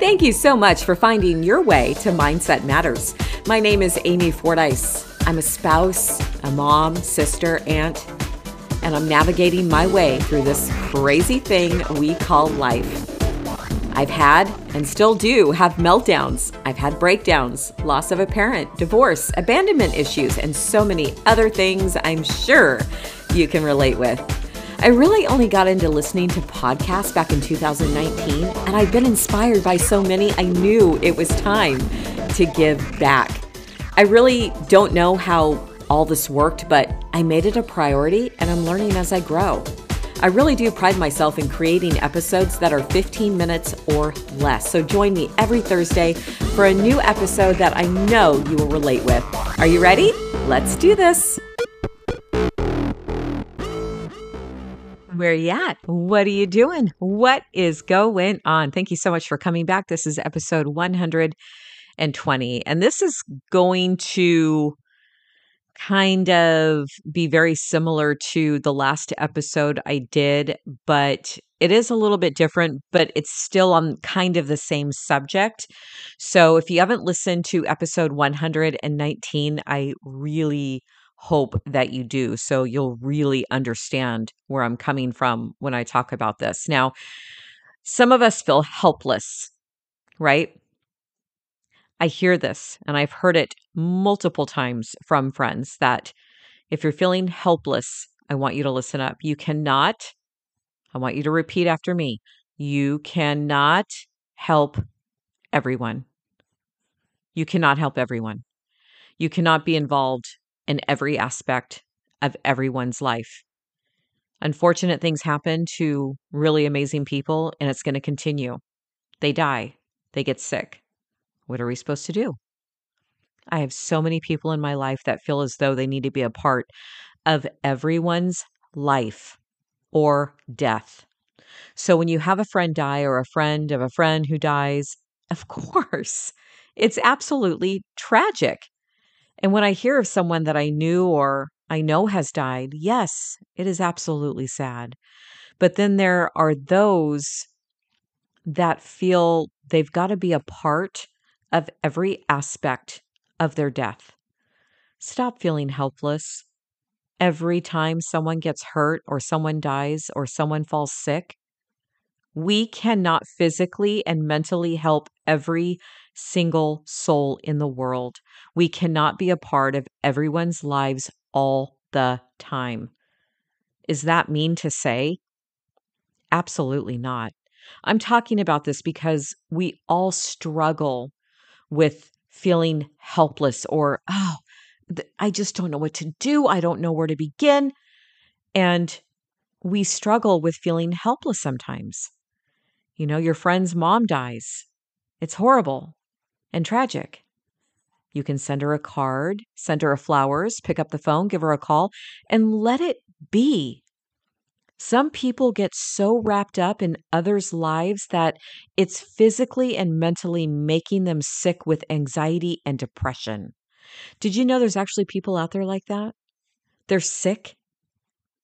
Thank you so much for finding your way to Mindset Matters. My name is Amy Fordyce. I'm a spouse, a mom, sister, aunt, and I'm navigating my way through this crazy thing we call life. I've had and still do have meltdowns. I've had breakdowns, loss of a parent, divorce, abandonment issues, and so many other things I'm sure you can relate with. I really only got into listening to podcasts back in 2019, and I've been inspired by so many, I knew it was time to give back. I really don't know how all this worked, but I made it a priority and I'm learning as I grow. I really do pride myself in creating episodes that are 15 minutes or less. So join me every Thursday for a new episode that I know you will relate with. Are you ready? Let's do this. Where you at? What are you doing? What is going on? Thank you so much for coming back. This is episode 120. And this is going to kind of be very similar to the last episode I did, but it is a little bit different, but it's still on kind of the same subject. So if you haven't listened to episode 119, I really hope that you do. So you'll really understand where I'm coming from when I talk about this. Now, some of us feel helpless, right? I hear this and I've heard it multiple times from friends that if you're feeling helpless, I want you to listen up. You cannot, I want you to repeat after me, you cannot help everyone. You cannot help everyone. You cannot be involved in every aspect of everyone's life. Unfortunate things happen to really amazing people, and it's going to continue. They die, they get sick. What are we supposed to do? I have so many people in my life that feel as though they need to be a part of everyone's life or death. So when you have a friend die or a friend of a friend who dies, of course, it's absolutely tragic. And when I hear of someone that I knew or I know has died, yes, it is absolutely sad. But then there are those that feel they've got to be a part of every aspect of their death. Stop feeling helpless. Every time someone gets hurt or someone dies or someone falls sick, we cannot physically and mentally help every single soul in the world. We cannot be a part of everyone's lives all the time. Is that mean to say? Absolutely not. I'm talking about this because we all struggle with feeling helpless or, oh, I just don't know what to do. I don't know where to begin. And we struggle with feeling helpless sometimes. You know, your friend's mom dies. It's horrible and tragic. You can send her a card, send her flowers, pick up the phone, give her a call, and let it be. Some people get so wrapped up in others' lives that it's physically and mentally making them sick with anxiety and depression. Did you know there's actually people out there like that? They're sick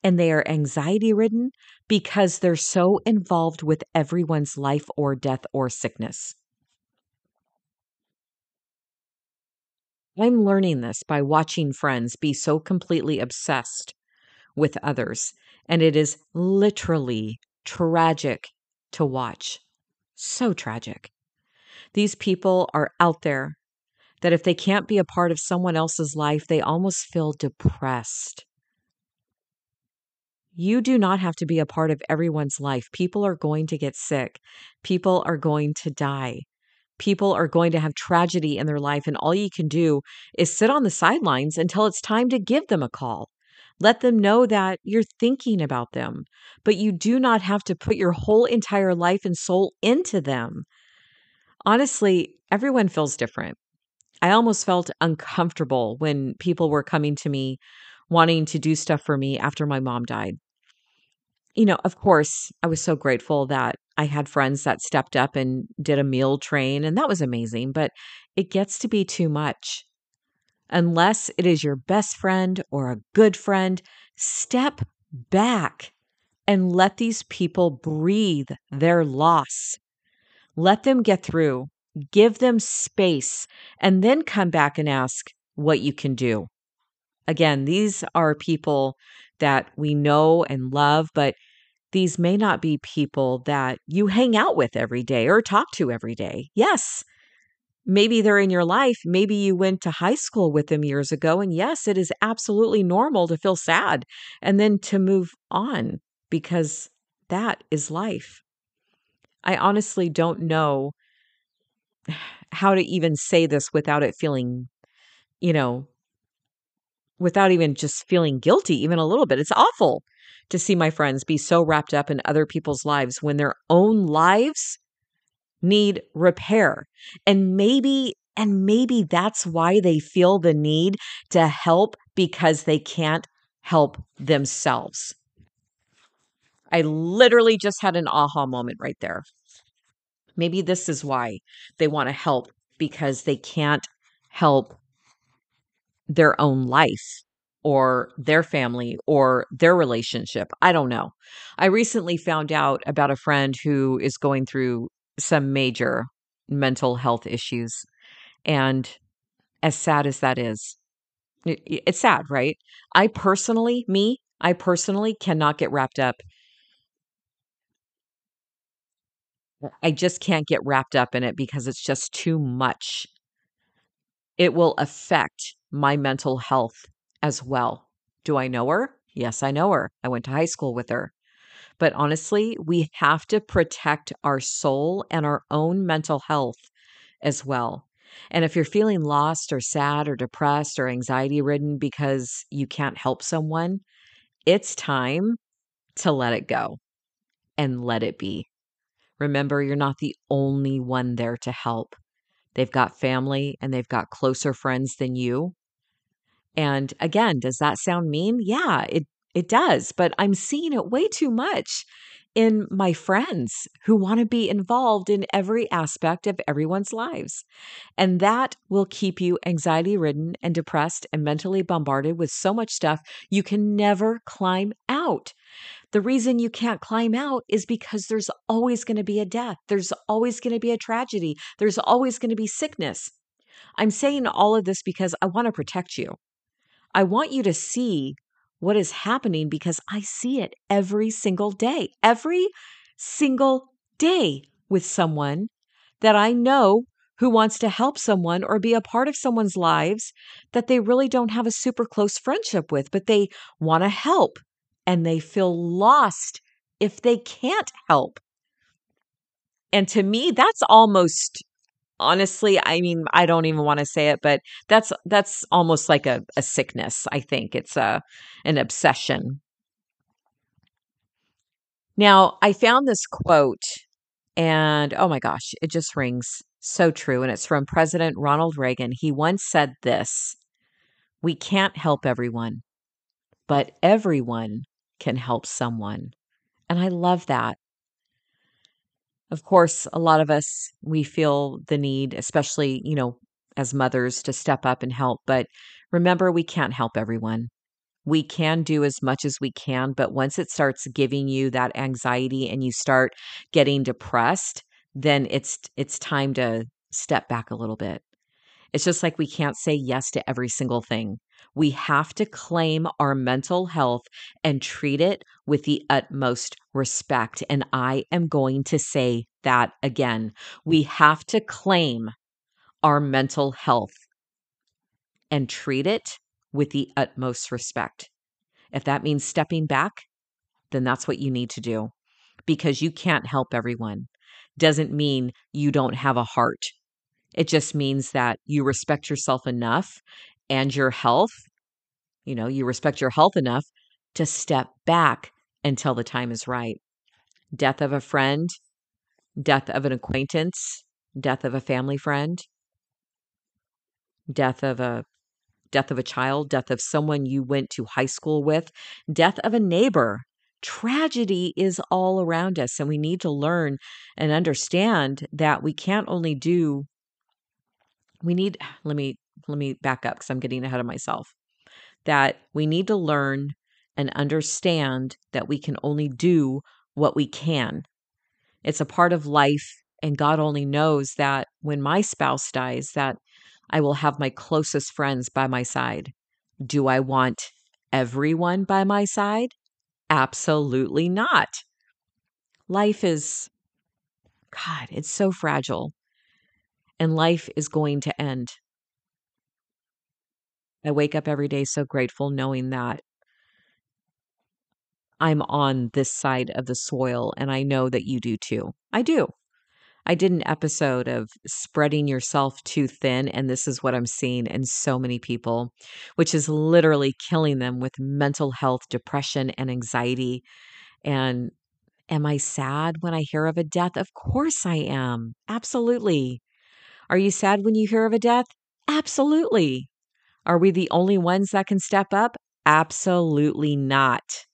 and they are anxiety ridden because they're so involved with everyone's life or death or sickness. I'm learning this by watching friends be so completely obsessed with others, and it is literally tragic to watch. So tragic. These people are out there that if they can't be a part of someone else's life, they almost feel depressed. You do not have to be a part of everyone's life. People are going to get sick. People are going to die people are going to have tragedy in their life, and all you can do is sit on the sidelines until it's time to give them a call. Let them know that you're thinking about them, but you do not have to put your whole entire life and soul into them. Honestly, everyone feels different. I almost felt uncomfortable when people were coming to me wanting to do stuff for me after my mom died. You know, of course, I was so grateful that I had friends that stepped up and did a meal train, and that was amazing, but it gets to be too much. Unless it is your best friend or a good friend, step back and let these people breathe their loss. Let them get through, give them space, and then come back and ask what you can do. Again, these are people that we know and love, but these may not be people that you hang out with every day or talk to every day. Yes, maybe they're in your life. Maybe you went to high school with them years ago. And yes, it is absolutely normal to feel sad and then to move on because that is life. I honestly don't know how to even say this without it feeling, you know, without even just feeling guilty, even a little bit. It's awful to see my friends be so wrapped up in other people's lives when their own lives need repair. And maybe, and maybe that's why they feel the need to help because they can't help themselves. I literally just had an aha moment right there. Maybe this is why they want to help because they can't help their own life or their family or their relationship. I don't know. I recently found out about a friend who is going through some major mental health issues. And as sad as that is, it, it's sad, right? I personally, me, I personally cannot get wrapped up. I just can't get wrapped up in it because it's just too much. It will affect my mental health as well. Do I know her? Yes, I know her. I went to high school with her. But honestly, we have to protect our soul and our own mental health as well. And if you're feeling lost or sad or depressed or anxiety ridden because you can't help someone, it's time to let it go and let it be. Remember, you're not the only one there to help. They've got family and they've got closer friends than you. And again, does that sound mean? Yeah, it it does, but I'm seeing it way too much in my friends who want to be involved in every aspect of everyone's lives. And that will keep you anxiety ridden and depressed and mentally bombarded with so much stuff you can never climb out. The reason you can't climb out is because there's always going to be a death. There's always going to be a tragedy. There's always going to be sickness. I'm saying all of this because I want to protect you. I want you to see what is happening because I see it every single day, every single day with someone that I know who wants to help someone or be a part of someone's lives that they really don't have a super close friendship with, but they want to help and they feel lost if they can't help. And to me, that's almost honestly i mean i don't even want to say it but that's that's almost like a, a sickness i think. It's a an obsession. Now i found this quote and oh my gosh it just rings so true and it's from president ronald reagan. He once said this we can't help everyone but everyone can help someone and i love that of course, a lot of us, we feel the need, especially, you know, as mothers, to step up and help. But remember, we can't help everyone. We can do as much as we can, but once it starts giving you that anxiety and you start getting depressed, then it's it's time to step back a little bit. It's just like we can't say yes to every single thing. We have to claim our mental health and treat it with the utmost respect. And I am going to say that again. We have to claim our mental health and treat it with the utmost respect. If that means stepping back, then that's what you need to do because you can't help everyone. Doesn't mean you don't have a heart. It just means that you respect yourself enough and your health. You know, you respect your health enough to step back until the time is right. Death of a friend, death of an acquaintance, death of a family friend, death of a death of a child, death of someone you went to high school with, death of a neighbor. Tragedy is all around us, and we need to learn and understand that we can't only do we need let me let me back up because I'm getting ahead of myself. That we need to learn and understand that we can only do what we can. It's a part of life And God only knows that when my spouse dies, that I will have my closest friends by my side. Do I want everyone by my side? Absolutely not. Life is, God, it's so fragile. And life is going to end. I wake up every day so grateful knowing that I'm on this side of the soil, and I know that you do too. I do. I did an episode of spreading yourself too thin, and this is what I'm seeing in so many people, which is literally killing them with mental health, depression, and anxiety. And am I sad when I hear of a death? Of course I am. Absolutely. Are you sad when you hear of a death? Absolutely. Are we the only ones that can step up? Absolutely not.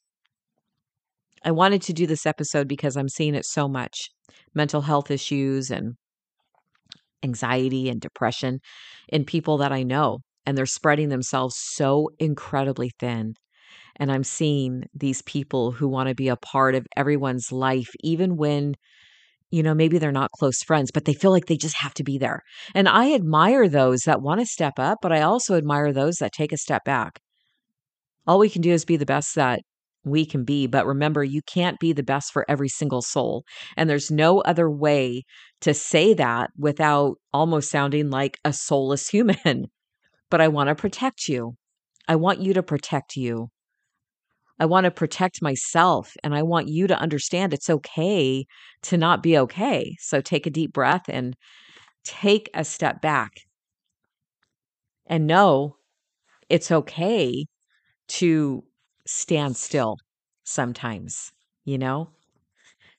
I wanted to do this episode because I'm seeing it so much mental health issues and anxiety and depression in people that I know. And they're spreading themselves so incredibly thin. And I'm seeing these people who want to be a part of everyone's life, even when, you know, maybe they're not close friends, but they feel like they just have to be there. And I admire those that want to step up, but I also admire those that take a step back. All we can do is be the best that we can be. But remember, you can't be the best for every single soul. And there's no other way to say that without almost sounding like a soulless human. but I want to protect you. I want you to protect you. I want to protect myself and I want you to understand it's okay to not be okay. So take a deep breath and take a step back and know it's okay to stand still sometimes, you know?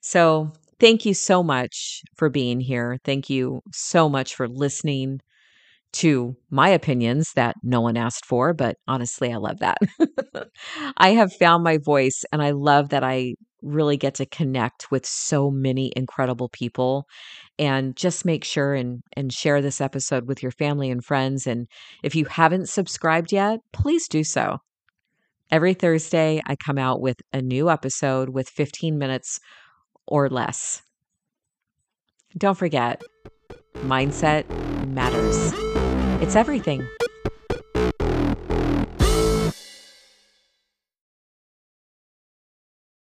So, thank you so much for being here. Thank you so much for listening to my opinions that no one asked for, but honestly, I love that. I have found my voice and I love that I really get to connect with so many incredible people and just make sure and and share this episode with your family and friends and if you haven't subscribed yet, please do so. Every Thursday, I come out with a new episode with 15 minutes or less. Don't forget, mindset matters. It's everything.